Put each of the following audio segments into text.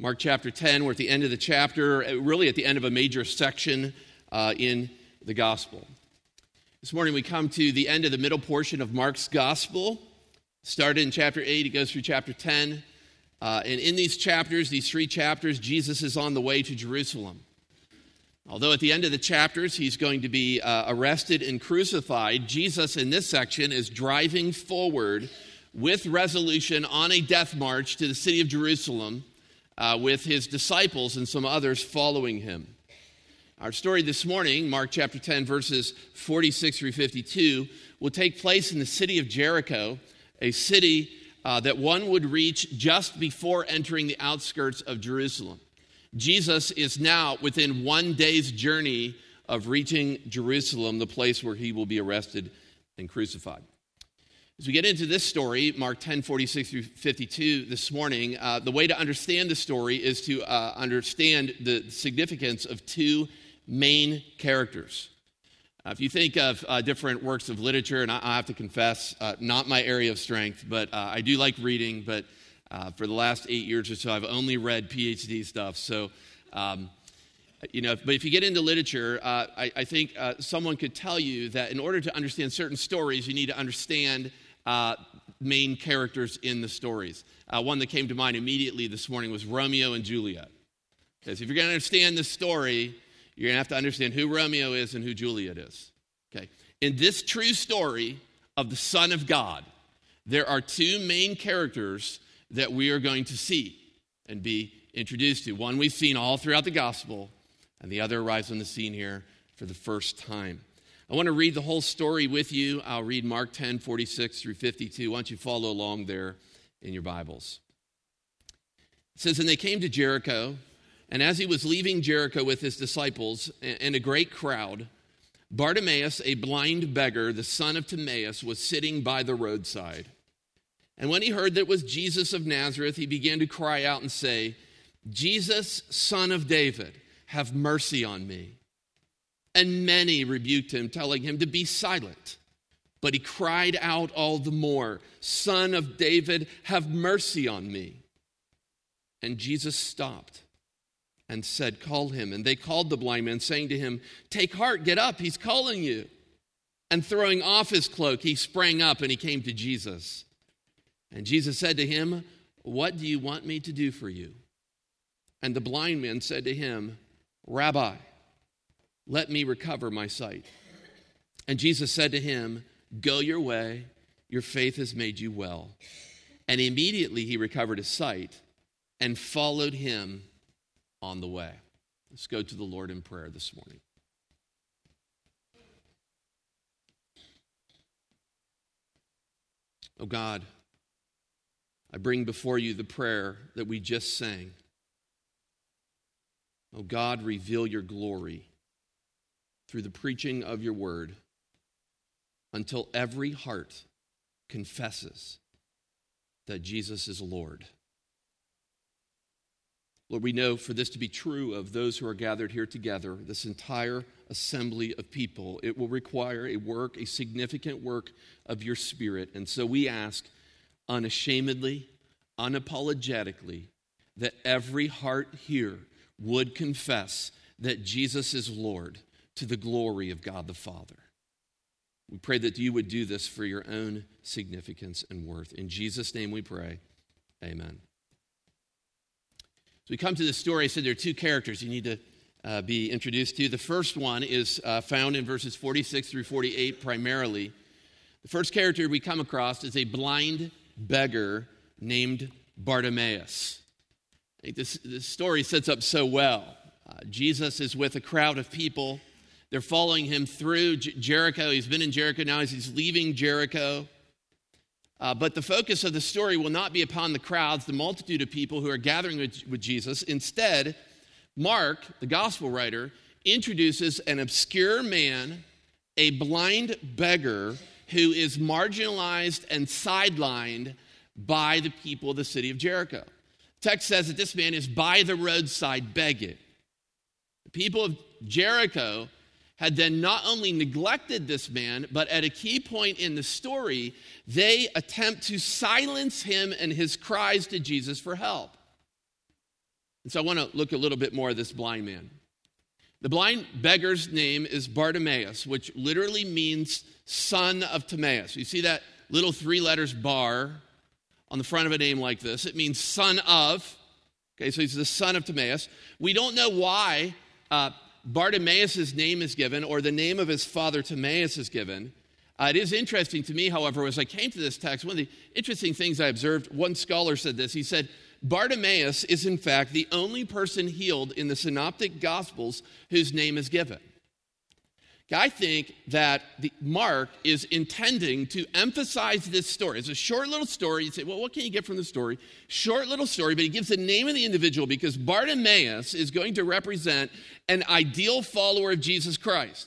Mark chapter 10, we're at the end of the chapter, uh, really at the end of a major section uh, in the gospel. This morning we come to the end of the middle portion of Mark's gospel. Started in chapter 8, it goes through chapter 10. Uh, and in these chapters, these three chapters, Jesus is on the way to Jerusalem. Although at the end of the chapters he's going to be uh, arrested and crucified, Jesus in this section is driving forward with resolution on a death march to the city of Jerusalem uh, with his disciples and some others following him. Our story this morning, Mark chapter 10, verses 46 through 52, will take place in the city of Jericho, a city uh, that one would reach just before entering the outskirts of Jerusalem. Jesus is now within one day's journey of reaching Jerusalem, the place where he will be arrested and crucified. As we get into this story, Mark 10 46 through 52 this morning, uh, the way to understand the story is to uh, understand the significance of two main characters. Uh, if you think of uh, different works of literature, and I, I have to confess, uh, not my area of strength, but uh, I do like reading, but for the last eight years or so, I've only read PhD stuff. So, um, you know, but if you get into literature, I, I, think someone could tell you that in order to understand certain stories, you need to understand uh, main characters in the stories. Uh, one that came to mind immediately this morning was Romeo and Juliet. Because if you're going to understand this story, you're going to have to understand who Romeo is and who Juliet is. Okay? In this true story of the Son of God, there are two main characters that we are going to see and be introduced to. One we've seen all throughout the gospel, and the other arrives on the scene here for the first time. I want to read the whole story with you. I'll read Mark 10, 46 through 52. Why don't you follow along there in your Bibles? It says, And they came to Jericho, and as he was leaving Jericho with his disciples and a great crowd, Bartimaeus, a blind beggar, the son of Timaeus, was sitting by the roadside. And when he heard that it was Jesus of Nazareth, he began to cry out and say, Jesus, son of David, have mercy on me. And many rebuked him, telling him to be silent. But he cried out all the more, Son of David, have mercy on me. And Jesus stopped and said, Call him. And they called the blind man, saying to him, Take heart, get up, he's calling you. And throwing off his cloak, he sprang up and he came to Jesus. And Jesus said to him, What do you want me to do for you? And the blind man said to him, Rabbi, let me recover my sight. And Jesus said to him, Go your way, your faith has made you well. And immediately he recovered his sight and followed him on the way. Let's go to the Lord in prayer this morning. Oh God, I bring before you the prayer that we just sang. Oh God, reveal your glory through the preaching of your word until every heart confesses that Jesus is Lord. Lord, we know for this to be true of those who are gathered here together, this entire assembly of people, it will require a work, a significant work of your Spirit. And so we ask unashamedly, unapologetically, that every heart here would confess that Jesus is Lord to the glory of God the Father. We pray that you would do this for your own significance and worth. In Jesus' name we pray. Amen. So we come to this story. I said there are two characters you need to uh, be introduced to. The first one is uh, found in verses 46 through 48 primarily. The first character we come across is a blind beggar named Bartimaeus. I think this, this story sets up so well. Uh, Jesus is with a crowd of people they're following him through Jericho. He's been in Jericho now he's leaving Jericho. Uh, but the focus of the story will not be upon the crowds, the multitude of people who are gathering with, with Jesus. Instead, Mark, the gospel writer, introduces an obscure man, a blind beggar who is marginalized and sidelined by the people of the city of Jericho. Text says that this man is by the roadside begging. The people of Jericho had then not only neglected this man, but at a key point in the story, they attempt to silence him and his cries to Jesus for help. And so I want to look a little bit more at this blind man. The blind beggar's name is Bartimaeus, which literally means son of Timaeus. You see that little three letters bar on the front of a name like this? It means son of. Okay, so he's the son of Timaeus. We don't know why uh, Bartimaeus' name is given or the name of his father Timaeus is given. Uh, it is interesting to me, however, as I came to this text, one of the interesting things I observed, one scholar said this. He said, Bartimaeus is in fact the only person healed in the synoptic gospels whose name is given. I think that Mark is intending to emphasize this story. It's a short little story. You say, well, what can you get from the story? Short little story, but he gives the name of the individual because Bartimaeus is going to represent an ideal follower of Jesus Christ.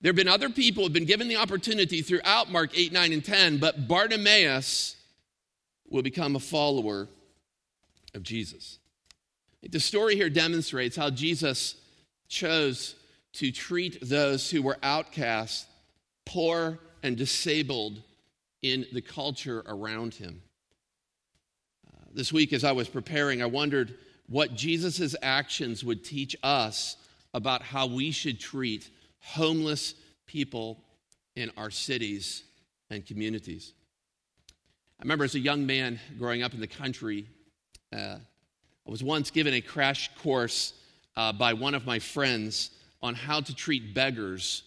There have been other people who have been given the opportunity throughout Mark 8, 9, and 10, but Bartimaeus will become a follower of Jesus. The story here demonstrates how Jesus chose to treat those who were outcasts, poor, and disabled in the culture around him. Uh, this week, as I was preparing, I wondered what Jesus' actions would teach us about how we should treat homeless people in our cities and communities. I remember as a young man growing up in the country, uh, I was once given a crash course uh, by one of my friends on how to treat beggars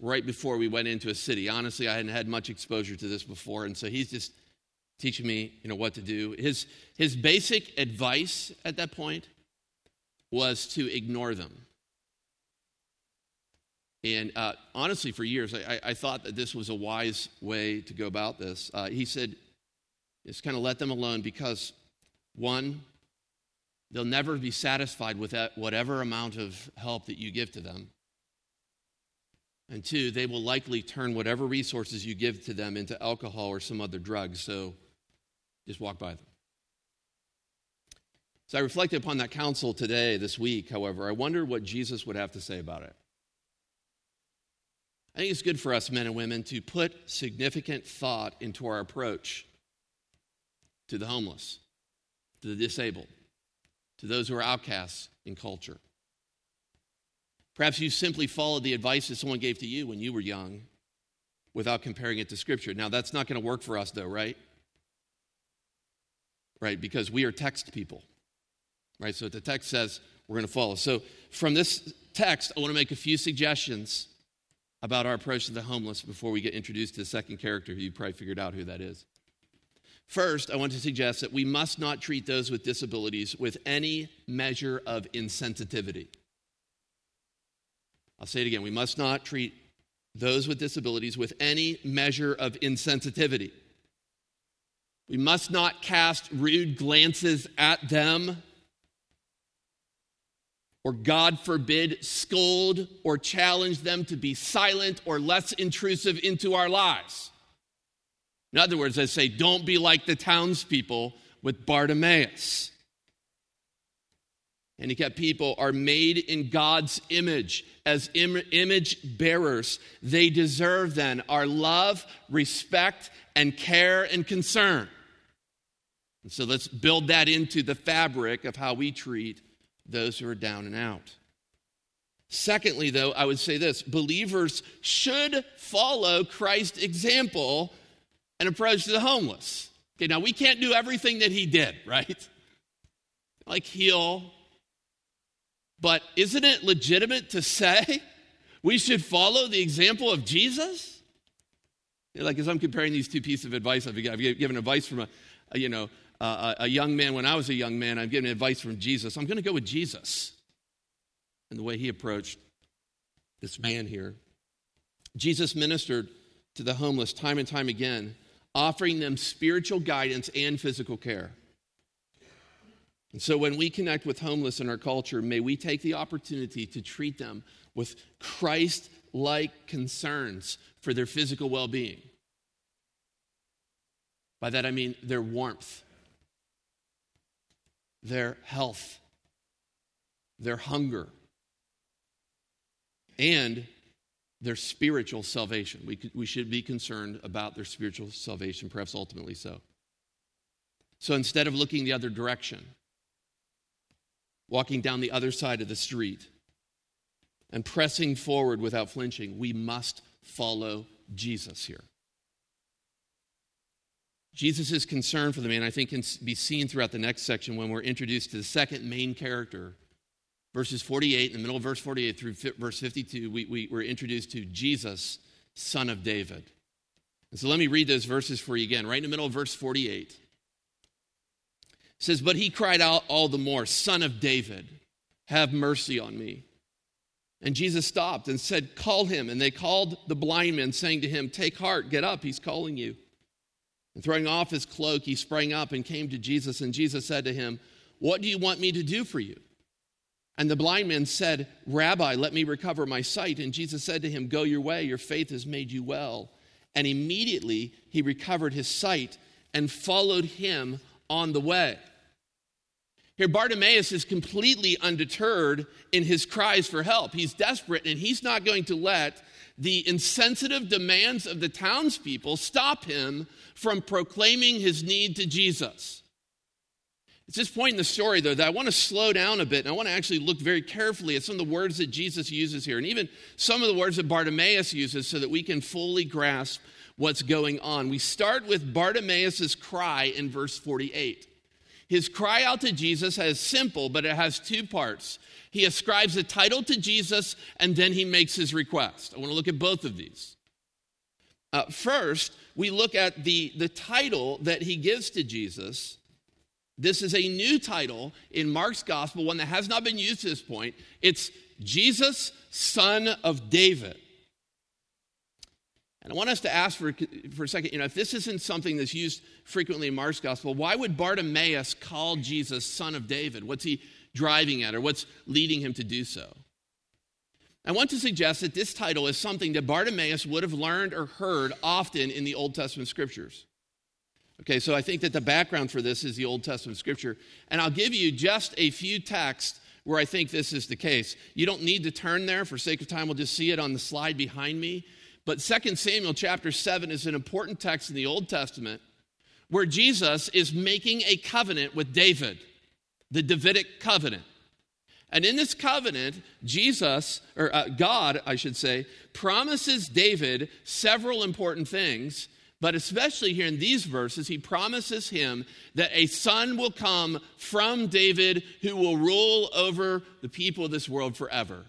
right before we went into a city. Honestly, I hadn't had much exposure to this before, and so he's just teaching me, you know, what to do. His his basic advice at that point was to ignore them. And uh, honestly, for years, I, I, thought that this was a wise way to go about this. Uh, he said, just kind of let them alone because one, they'll never be satisfied with whatever amount of help that you give to them. And two, they will likely turn whatever resources you give to them into alcohol or some other drug. So just walk by them. So I reflected upon that counsel today, this week, however. I wonder what Jesus would have to say about it. I think it's good for us, men and women, to put significant thought into our approach to the homeless to the disabled, to those who are outcasts in culture. Perhaps you simply followed the advice that someone gave to you when you were young without comparing it to Scripture. Now, that's not going to work for us, though, right? Right, because we are text people. Right, so the text says we're going to follow. So, from this text, I want to make a few suggestions about our approach to the homeless before we get introduced to the second character. You probably figured out who that is. First, I want to suggest that we must not treat those with disabilities with any measure of insensitivity. I'll say it again. We must not treat those with disabilities with any measure of insensitivity. We must not cast rude glances at them, or God forbid, scold or challenge them to be silent or less intrusive into our lives. In other words, I say, don't be like the townspeople with Bartimaeus. Handicapped people are made in God's image as Im- image bearers. They deserve then our love, respect, and care and concern. And so let's build that into the fabric of how we treat those who are down and out. Secondly, though, I would say this believers should follow Christ's example an approach to the homeless. Okay, now we can't do everything that he did, right? Like heal. But isn't it legitimate to say we should follow the example of Jesus? Like as I'm comparing these two pieces of advice, I've given advice from a, a you know, a, a young man when I was a young man. I'm giving advice from Jesus. I'm going to go with Jesus and the way he approached this man here. Jesus ministered to the homeless time and time again offering them spiritual guidance and physical care. And so when we connect with homeless in our culture, may we take the opportunity to treat them with Christ like concerns for their physical well being. By that I mean their warmth, their health, their hunger, and their spiritual salvation. We, we should be concerned about their spiritual salvation, perhaps ultimately so. So instead of looking the other direction, walking down the other side of the street and pressing forward without flinching. We must follow Jesus here. Jesus' concern for the man, I think, can be seen throughout the next section when we're introduced to the second main character. Verses 48, in the middle of verse 48 through verse 52, we, we, we're introduced to Jesus, son of David. And so let me read those verses for you again. Right in the middle of verse 48. It says, But he cried out all the more, Son of David, have mercy on me. And Jesus stopped and said, Call him. And they called the blind man, saying to him, Take heart, get up, he's calling you. And throwing off his cloak, he sprang up and came to Jesus. And Jesus said to him, What do you want me to do for you? And the blind man said, Rabbi, let me recover my sight. And Jesus said to him, Go your way, your faith has made you well. And immediately he recovered his sight and followed him on the way. Here, Bartimaeus is completely undeterred in his cries for help. He's desperate and he's not going to let the insensitive demands of the townspeople stop him from proclaiming his need to Jesus. It's this point in the story, though, that I want to slow down a bit and I want to actually look very carefully at some of the words that Jesus uses here and even some of the words that Bartimaeus uses so that we can fully grasp what's going on. We start with Bartimaeus' cry in verse 48. His cry out to Jesus is simple, but it has two parts. He ascribes a title to Jesus and then he makes his request. I want to look at both of these. Uh, first, we look at the, the title that he gives to Jesus. This is a new title in Mark's gospel, one that has not been used to this point. It's Jesus, Son of David. And I want us to ask for, for a second, you know, if this isn't something that's used frequently in Mark's gospel, why would Bartimaeus call Jesus son of David? What's he driving at or what's leading him to do so? I want to suggest that this title is something that Bartimaeus would have learned or heard often in the Old Testament scriptures. Okay, so I think that the background for this is the Old Testament scripture. And I'll give you just a few texts where I think this is the case. You don't need to turn there. For sake of time, we'll just see it on the slide behind me. But 2 Samuel chapter 7 is an important text in the Old Testament where Jesus is making a covenant with David, the Davidic covenant. And in this covenant, Jesus, or uh, God, I should say, promises David several important things, but especially here in these verses, he promises him that a son will come from David who will rule over the people of this world forever.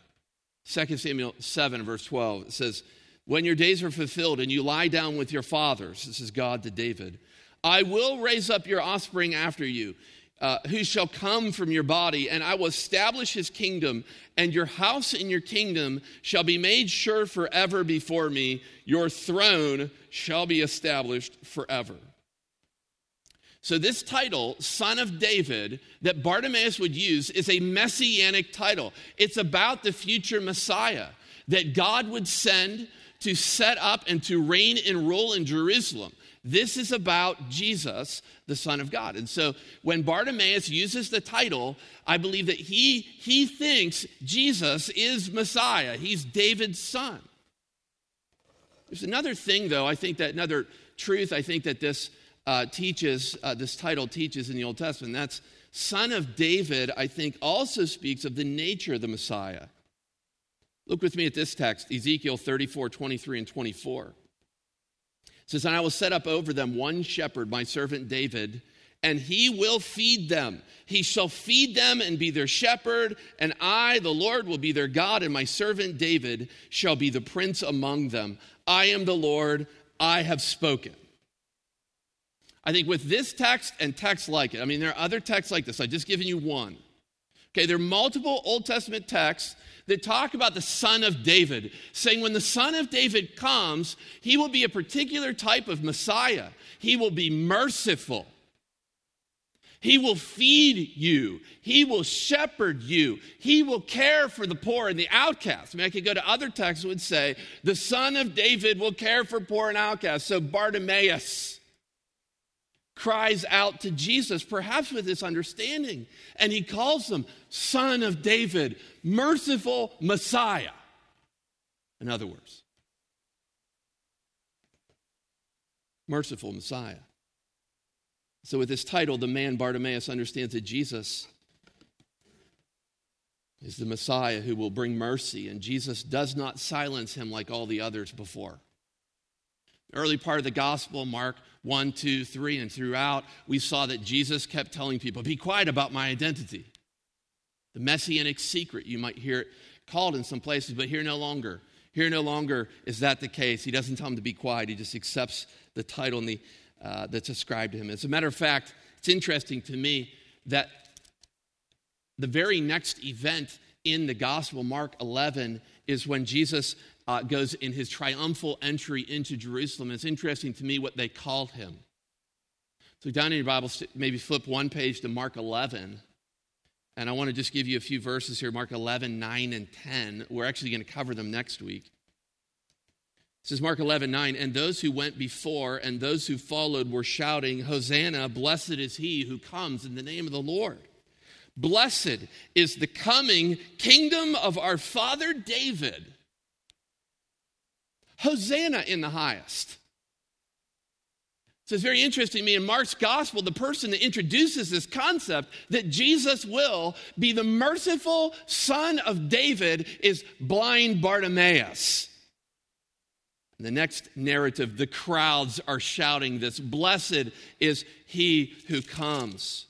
2 Samuel 7, verse 12, it says, when your days are fulfilled and you lie down with your fathers, this is God to David, I will raise up your offspring after you, uh, who shall come from your body, and I will establish his kingdom, and your house and your kingdom shall be made sure forever before me. Your throne shall be established forever. So, this title, Son of David, that Bartimaeus would use is a messianic title. It's about the future Messiah that God would send to set up and to reign and rule in Jerusalem. This is about Jesus, the Son of God. And so when Bartimaeus uses the title, I believe that he, he thinks Jesus is Messiah. He's David's son. There's another thing, though, I think that another truth I think that this uh, teaches, uh, this title teaches in the Old Testament. That's Son of David, I think, also speaks of the nature of the Messiah. Look with me at this text, Ezekiel 34, 23, and 24. Says, And I will set up over them one shepherd, my servant David, and he will feed them. He shall feed them and be their shepherd, and I, the Lord, will be their God, and my servant David shall be the prince among them. I am the Lord, I have spoken. I think with this text and texts like it, I mean, there are other texts like this. I've just given you one. Okay, there are multiple Old Testament texts that talk about the son of David, saying when the son of David comes, he will be a particular type of Messiah. He will be merciful. He will feed you. He will shepherd you. He will care for the poor and the outcast. I mean, I could go to other texts that would say, the son of David will care for poor and outcasts. So Bartimaeus cries out to Jesus, perhaps with this understanding, and he calls him Son of David, merciful Messiah. In other words, merciful Messiah. So, with this title, the man Bartimaeus understands that Jesus is the Messiah who will bring mercy, and Jesus does not silence him like all the others before. Early part of the gospel, Mark 1, 2, 3, and throughout, we saw that Jesus kept telling people, Be quiet about my identity. The messianic secret, you might hear it called in some places, but here no longer. Here no longer is that the case. He doesn't tell him to be quiet, he just accepts the title the, uh, that's ascribed to him. As a matter of fact, it's interesting to me that the very next event in the Gospel, Mark 11, is when Jesus uh, goes in his triumphal entry into Jerusalem. It's interesting to me what they called him. So, down in your Bible, maybe flip one page to Mark 11. And I want to just give you a few verses here Mark 11, 9, and 10. We're actually going to cover them next week. Says Mark 11, 9, and those who went before and those who followed were shouting, Hosanna, blessed is he who comes in the name of the Lord. Blessed is the coming kingdom of our father David. Hosanna in the highest. So it's very interesting to me in Mark's gospel, the person that introduces this concept that Jesus will be the merciful son of David is blind Bartimaeus. The next narrative, the crowds are shouting this Blessed is he who comes.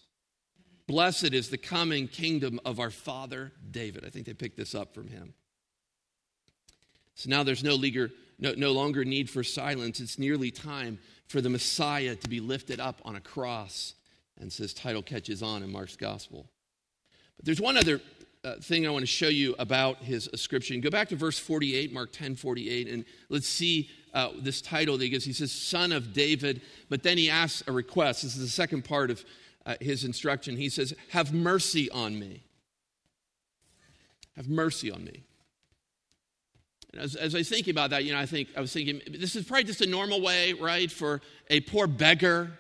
Blessed is the coming kingdom of our father David. I think they picked this up from him. So now there's no, leaguer, no, no longer need for silence. It's nearly time for the Messiah to be lifted up on a cross. And so this title catches on in Mark's gospel. But there's one other uh, thing I want to show you about his ascription. Go back to verse 48, Mark 10 48, and let's see uh, this title that he gives. He says, Son of David, but then he asks a request. This is the second part of uh, his instruction. He says, Have mercy on me. Have mercy on me. As, as I was thinking about that, you know, I think I was thinking this is probably just a normal way, right, for a poor beggar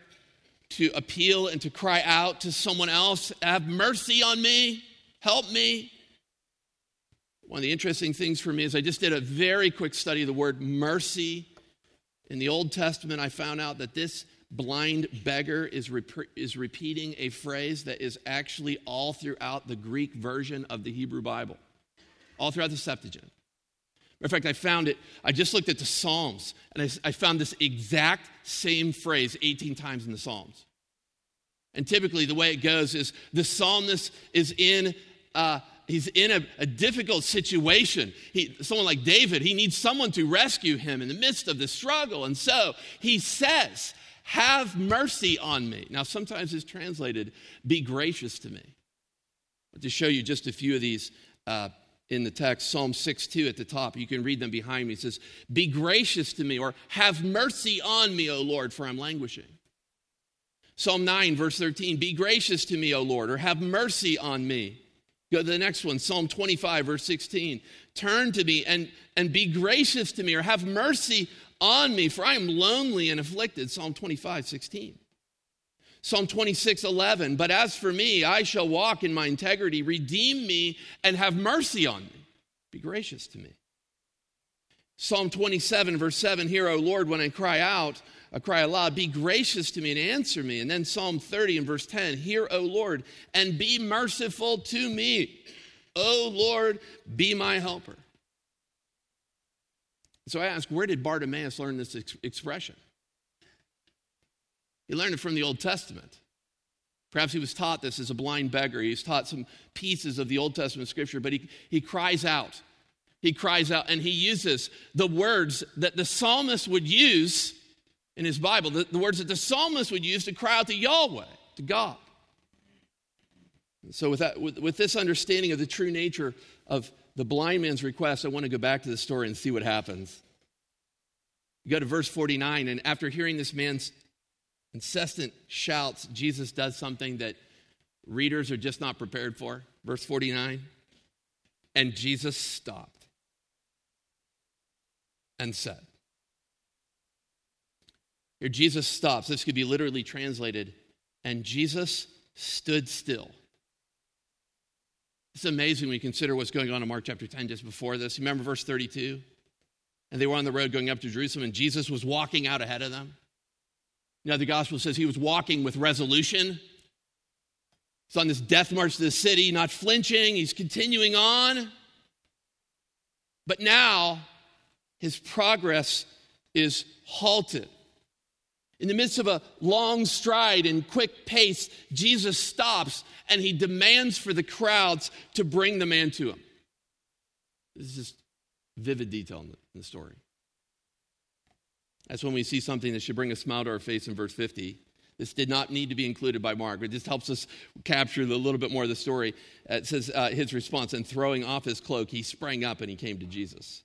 to appeal and to cry out to someone else, have mercy on me, help me. One of the interesting things for me is I just did a very quick study of the word mercy. In the Old Testament, I found out that this blind beggar is, rep- is repeating a phrase that is actually all throughout the Greek version of the Hebrew Bible, all throughout the Septuagint. In fact, I found it, I just looked at the Psalms and I, I found this exact same phrase 18 times in the Psalms. And typically, the way it goes is the psalmist is in. Uh, he's in a, a, difficult situation. He, someone like David, he needs someone to rescue him in the midst of the struggle. And so he says, have mercy on me. Now, sometimes it's translated, Be gracious to me. But to show you just a few of these uh, in the text, Psalm 6 2 at the top, you can read them behind me. It says, Be gracious to me, or have mercy on me, O Lord, for I'm languishing. Psalm 9, verse 13, Be gracious to me, O Lord, or have mercy on me. Go to the next one, Psalm 25, verse 16. Turn to me and, and be gracious to me, or have mercy on me, for I am lonely and afflicted. Psalm 25, 16. Psalm 26, 11. But as for me, I shall walk in my integrity. Redeem me and have mercy on me. Be gracious to me. Psalm 27, verse 7. Hear, O Lord, when I cry out, I cry aloud, be gracious to me and answer me. And then Psalm 30 and verse 10. Hear, O Lord, and be merciful to me. O Lord, be my helper. So I ask, where did Bartimaeus learn this ex- expression? He learned it from the Old Testament. Perhaps he was taught this as a blind beggar. He was taught some pieces of the Old Testament scripture, but he, he cries out. He cries out and he uses the words that the psalmist would use in his Bible, the, the words that the psalmist would use to cry out to Yahweh, to God. So, with, that, with, with this understanding of the true nature of the blind man's request, I want to go back to the story and see what happens. You go to verse 49, and after hearing this man's incessant shouts, Jesus does something that readers are just not prepared for. Verse 49 And Jesus stopped and said, Here, Jesus stops. This could be literally translated, and Jesus stood still. It's amazing when you consider what's going on in Mark chapter 10 just before this. Remember verse 32? And they were on the road going up to Jerusalem, and Jesus was walking out ahead of them. You know, the gospel says he was walking with resolution. He's on this death march to the city, not flinching. He's continuing on. But now his progress is halted. In the midst of a long stride and quick pace, Jesus stops and he demands for the crowds to bring the man to him. This is just vivid detail in the story. That's when we see something that should bring a smile to our face in verse 50. This did not need to be included by Mark. But it just helps us capture a little bit more of the story. Uh, it says uh, his response, and throwing off his cloak, he sprang up and he came to Jesus.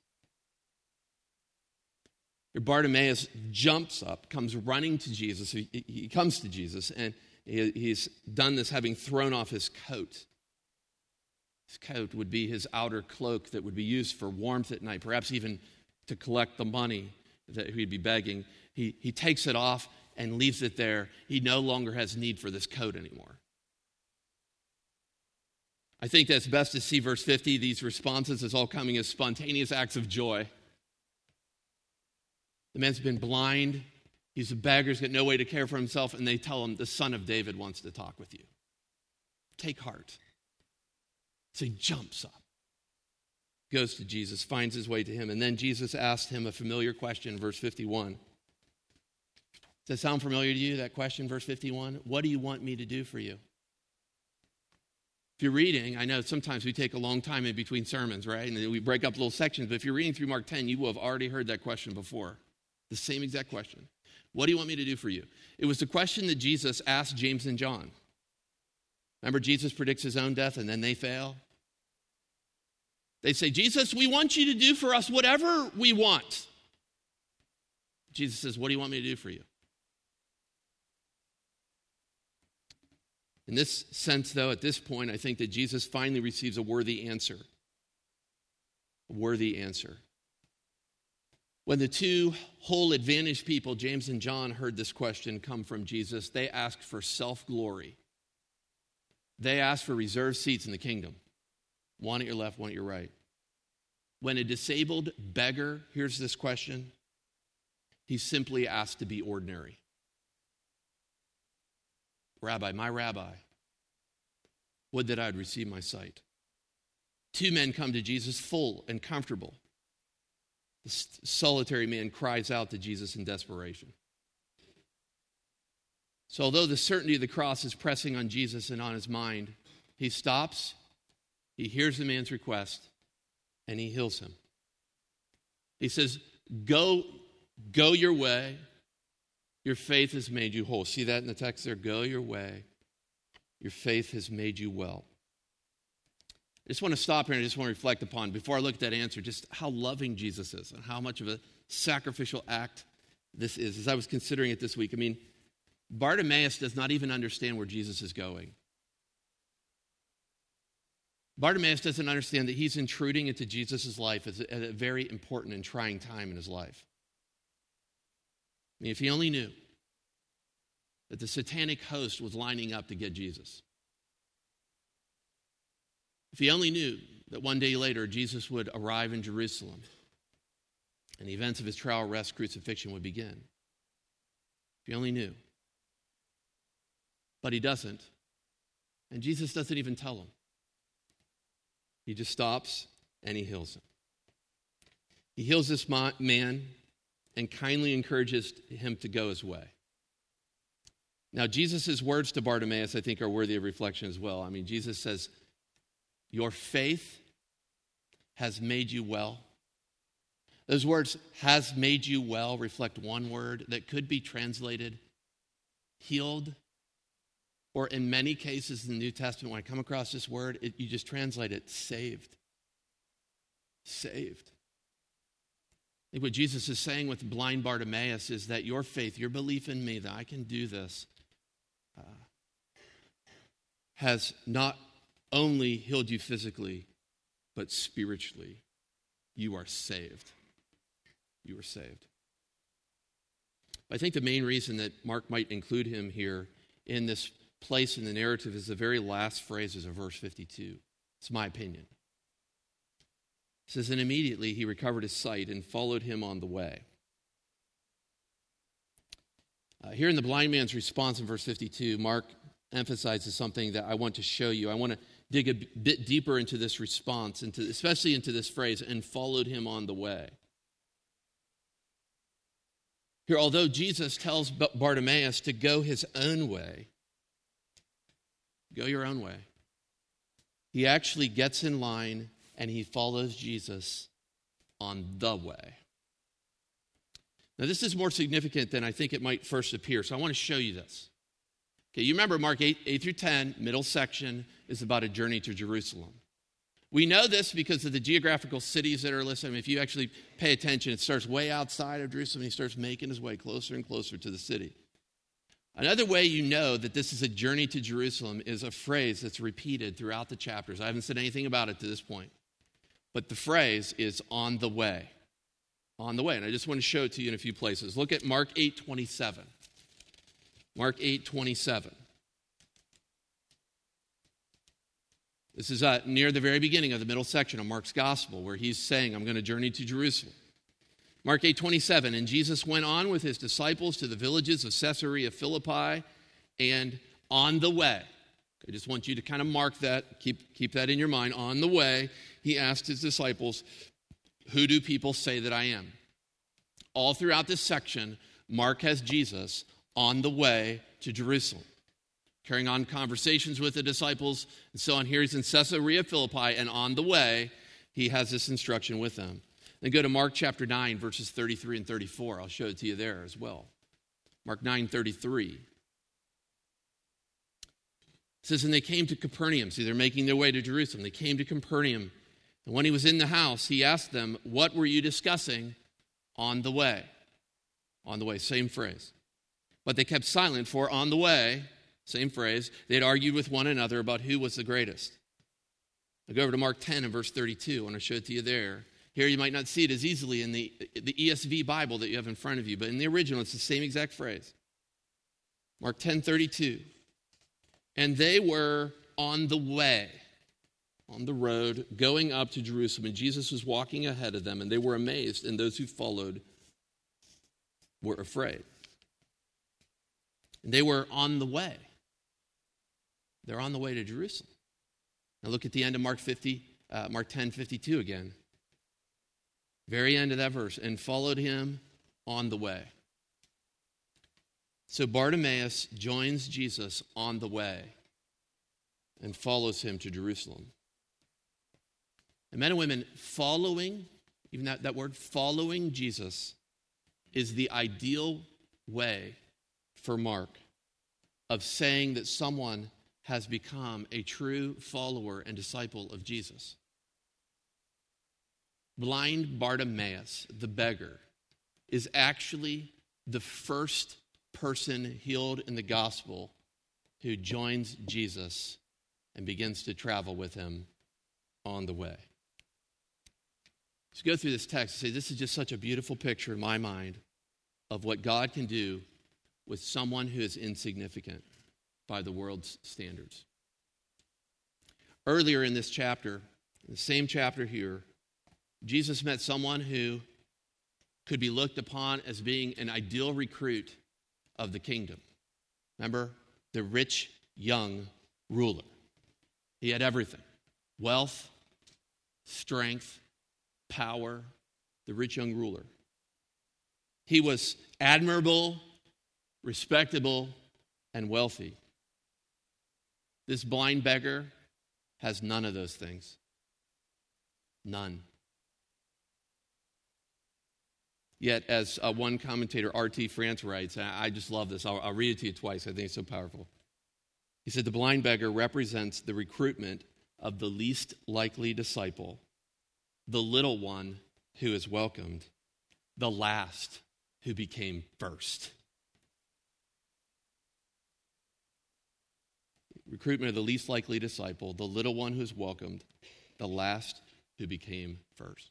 Bartimaeus jumps up, comes running to Jesus. He, he comes to Jesus, and he, he's done this having thrown off his coat. His coat would be his outer cloak that would be used for warmth at night, perhaps even to collect the money that he'd be begging. He, he takes it off and leaves it there. He no longer has need for this coat anymore. I think that's best to see verse 50, these responses as all coming as spontaneous acts of joy. The man's been blind. He's a beggar. He's got no way to care for himself. And they tell him, the son of David wants to talk with you. Take heart. So he jumps up, goes to Jesus, finds his way to him. And then Jesus asked him a familiar question, verse 51. Does that sound familiar to you, that question, verse 51? What do you want me to do for you? If you're reading, I know sometimes we take a long time in between sermons, right? And we break up little sections, but if you're reading through Mark 10, you will have already heard that question before. The same exact question. What do you want me to do for you? It was the question that Jesus asked James and John. Remember, Jesus predicts his own death and then they fail? They say, Jesus, we want you to do for us whatever we want. Jesus says, What do you want me to do for you? In this sense, though, at this point, I think that Jesus finally receives a worthy answer. A worthy answer. When the two whole advantaged people, James and John, heard this question come from Jesus, they asked for self glory. They asked for reserved seats in the kingdom one at your left, one at your right. When a disabled beggar hears this question, he's simply asked to be ordinary. Rabbi, my rabbi, would that I'd receive my sight. Two men come to Jesus full and comfortable the solitary man cries out to Jesus in desperation. So, although the certainty of the cross is pressing on Jesus and on his mind, he stops, he hears the man's request, and he heals him. He says, Go, go your way. Your faith has made you whole. See that in the text there? Go your way. Your faith has made you well. I just want to stop here and I just want to reflect upon, before I look at that answer, just how loving Jesus is and how much of a sacrificial act this is. As I was considering it this week, I mean, Bartimaeus does not even understand where Jesus is going. Bartimaeus doesn't understand that he's intruding into Jesus' life at a very important and trying time in his life. I mean, if he only knew that the satanic host was lining up to get Jesus. If he only knew that one day later Jesus would arrive in Jerusalem and the events of his trial, arrest, crucifixion would begin. If he only knew. But he doesn't. And Jesus doesn't even tell him. He just stops and he heals him. He heals this man and kindly encourages him to go his way. Now, Jesus' words to Bartimaeus, I think, are worthy of reflection as well. I mean, Jesus says, your faith has made you well. Those words, has made you well, reflect one word that could be translated healed, or in many cases in the New Testament, when I come across this word, it, you just translate it saved. Saved. I think what Jesus is saying with blind Bartimaeus is that your faith, your belief in me that I can do this, uh, has not only healed you physically, but spiritually. You are saved. You are saved. I think the main reason that Mark might include him here in this place in the narrative is the very last phrases of verse 52. It's my opinion. It says, And immediately he recovered his sight and followed him on the way. Uh, here in the blind man's response in verse 52, Mark emphasizes something that I want to show you. I want to dig a bit deeper into this response, into, especially into this phrase, and followed him on the way. Here, although Jesus tells Bartimaeus to go his own way, go your own way, he actually gets in line and he follows Jesus on the way. Now, this is more significant than I think it might first appear, so I want to show you this. Okay, you remember Mark 8, 8 through 10, middle section is about a journey to Jerusalem. We know this because of the geographical cities that are listed. I mean, if you actually pay attention, it starts way outside of Jerusalem he starts making his way closer and closer to the city. Another way you know that this is a journey to Jerusalem is a phrase that's repeated throughout the chapters. I haven't said anything about it to this point, but the phrase is on the way. On the way. And I just want to show it to you in a few places. Look at Mark 8 27. Mark 8 27. This is uh, near the very beginning of the middle section of Mark's gospel where he's saying, I'm going to journey to Jerusalem. Mark 8 27. And Jesus went on with his disciples to the villages of Caesarea Philippi, and on the way, I just want you to kind of mark that, keep, keep that in your mind. On the way, he asked his disciples, Who do people say that I am? All throughout this section, Mark has Jesus on the way to Jerusalem, carrying on conversations with the disciples and so on. Here he's in Caesarea Philippi, and on the way, he has this instruction with them. Then go to Mark chapter 9, verses 33 and 34. I'll show it to you there as well. Mark 9 33. It says, And they came to Capernaum. See, they're making their way to Jerusalem. They came to Capernaum. And when he was in the house, he asked them, What were you discussing on the way? On the way, same phrase. But they kept silent, for on the way, same phrase, they had argued with one another about who was the greatest. I go over to Mark 10 and verse 32. I want to show it to you there. Here you might not see it as easily in the, the ESV Bible that you have in front of you, but in the original, it's the same exact phrase. Mark 10 32. And they were on the way, on the road, going up to Jerusalem, and Jesus was walking ahead of them, and they were amazed, and those who followed were afraid. And they were on the way. They're on the way to Jerusalem. Now look at the end of Mark 50, uh, Mark 10, 52 again. Very end of that verse. And followed him on the way. So Bartimaeus joins Jesus on the way and follows him to Jerusalem. And men and women, following, even that, that word, following Jesus, is the ideal way for Mark of saying that someone has become a true follower and disciple of Jesus. Blind Bartimaeus, the beggar, is actually the first person healed in the gospel who joins Jesus and begins to travel with him on the way. Let's go through this text and say, This is just such a beautiful picture in my mind of what God can do with someone who is insignificant by the world's standards. Earlier in this chapter, in the same chapter here, Jesus met someone who could be looked upon as being an ideal recruit of the kingdom. Remember, the rich young ruler. He had everything wealth, strength, power, the rich young ruler. He was admirable respectable, and wealthy. This blind beggar has none of those things. None. Yet, as uh, one commentator, R.T. France, writes, I just love this. I'll, I'll read it to you twice. I think it's so powerful. He said, The blind beggar represents the recruitment of the least likely disciple, the little one who is welcomed, the last who became first. recruitment of the least likely disciple, the little one who's welcomed, the last who became first.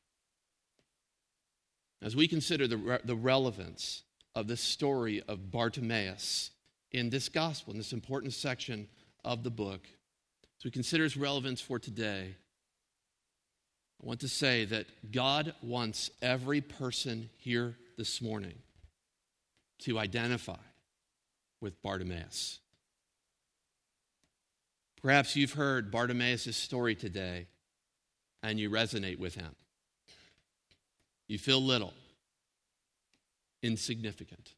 As we consider the, re- the relevance of the story of Bartimaeus in this gospel, in this important section of the book, as we consider its relevance for today, I want to say that God wants every person here this morning to identify with Bartimaeus. Perhaps you've heard Bartimaeus' story today and you resonate with him. You feel little, insignificant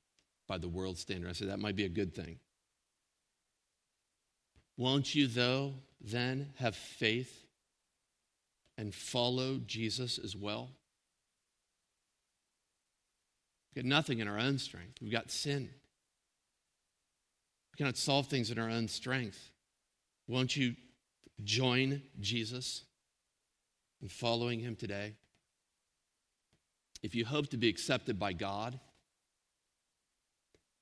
by the world's standard. I say that might be a good thing. Won't you, though, then have faith and follow Jesus as well? We've got nothing in our own strength. We've got sin. We cannot solve things in our own strength. Won't you join Jesus in following him today? If you hope to be accepted by God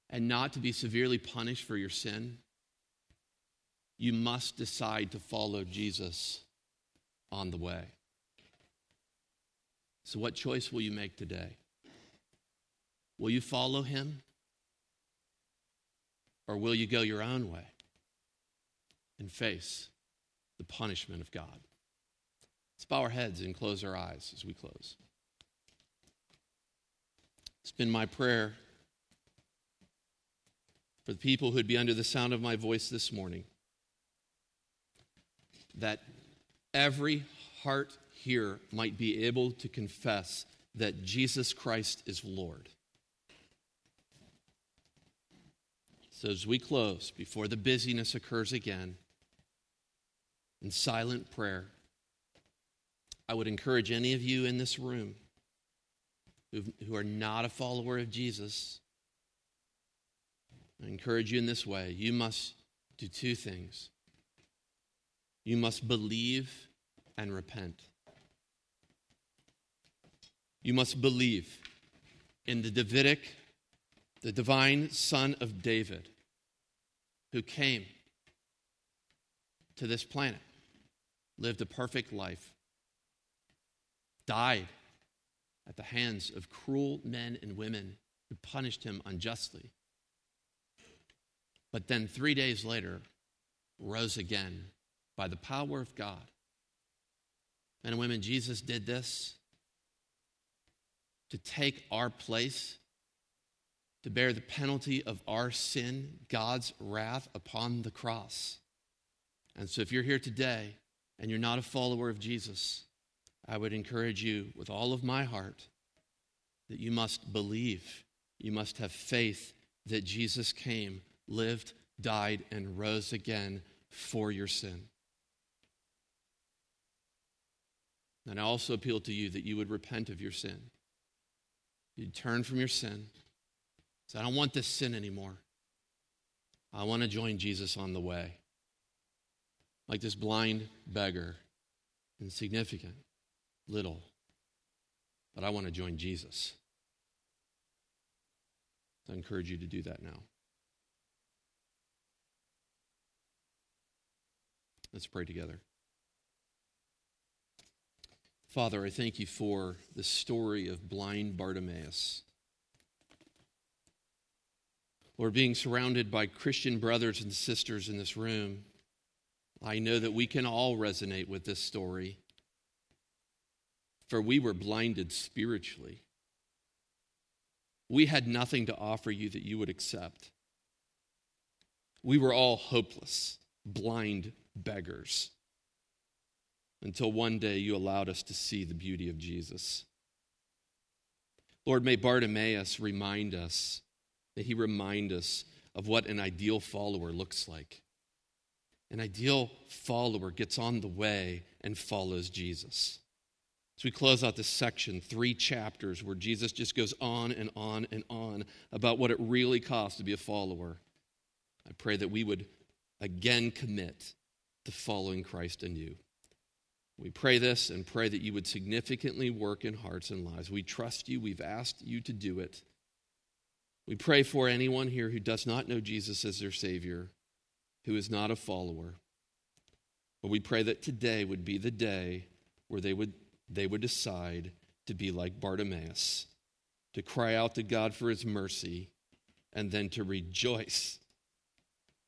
and not to be severely punished for your sin, you must decide to follow Jesus on the way. So, what choice will you make today? Will you follow him? Or will you go your own way and face the punishment of God? Let's bow our heads and close our eyes as we close. It's been my prayer for the people who'd be under the sound of my voice this morning that every heart here might be able to confess that Jesus Christ is Lord. So, as we close, before the busyness occurs again, in silent prayer, I would encourage any of you in this room who are not a follower of Jesus, I encourage you in this way. You must do two things you must believe and repent. You must believe in the Davidic, the divine Son of David, who came to this planet, lived a perfect life, died at the hands of cruel men and women who punished him unjustly. But then three days later, rose again by the power of God. Men and women, Jesus did this to take our place, to bear the penalty of our sin, God's wrath upon the cross. And so, if you're here today and you're not a follower of Jesus, I would encourage you with all of my heart that you must believe, you must have faith that Jesus came, lived, died, and rose again for your sin. And I also appeal to you that you would repent of your sin. You'd turn from your sin. Say, I don't want this sin anymore. I want to join Jesus on the way. Like this blind beggar, insignificant, little. But I want to join Jesus. I encourage you to do that now. Let's pray together. Father, I thank you for the story of blind Bartimaeus. Lord, being surrounded by Christian brothers and sisters in this room, I know that we can all resonate with this story. For we were blinded spiritually. We had nothing to offer you that you would accept. We were all hopeless, blind beggars until one day you allowed us to see the beauty of Jesus. Lord, may Bartimaeus remind us, that he remind us of what an ideal follower looks like. An ideal follower gets on the way and follows Jesus. As we close out this section, three chapters where Jesus just goes on and on and on about what it really costs to be a follower, I pray that we would again commit to following Christ anew. We pray this and pray that you would significantly work in hearts and lives. We trust you. We've asked you to do it. We pray for anyone here who does not know Jesus as their Savior, who is not a follower. But we pray that today would be the day where they would, they would decide to be like Bartimaeus, to cry out to God for his mercy, and then to rejoice,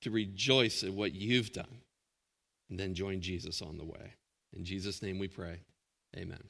to rejoice at what you've done, and then join Jesus on the way. In Jesus' name we pray. Amen.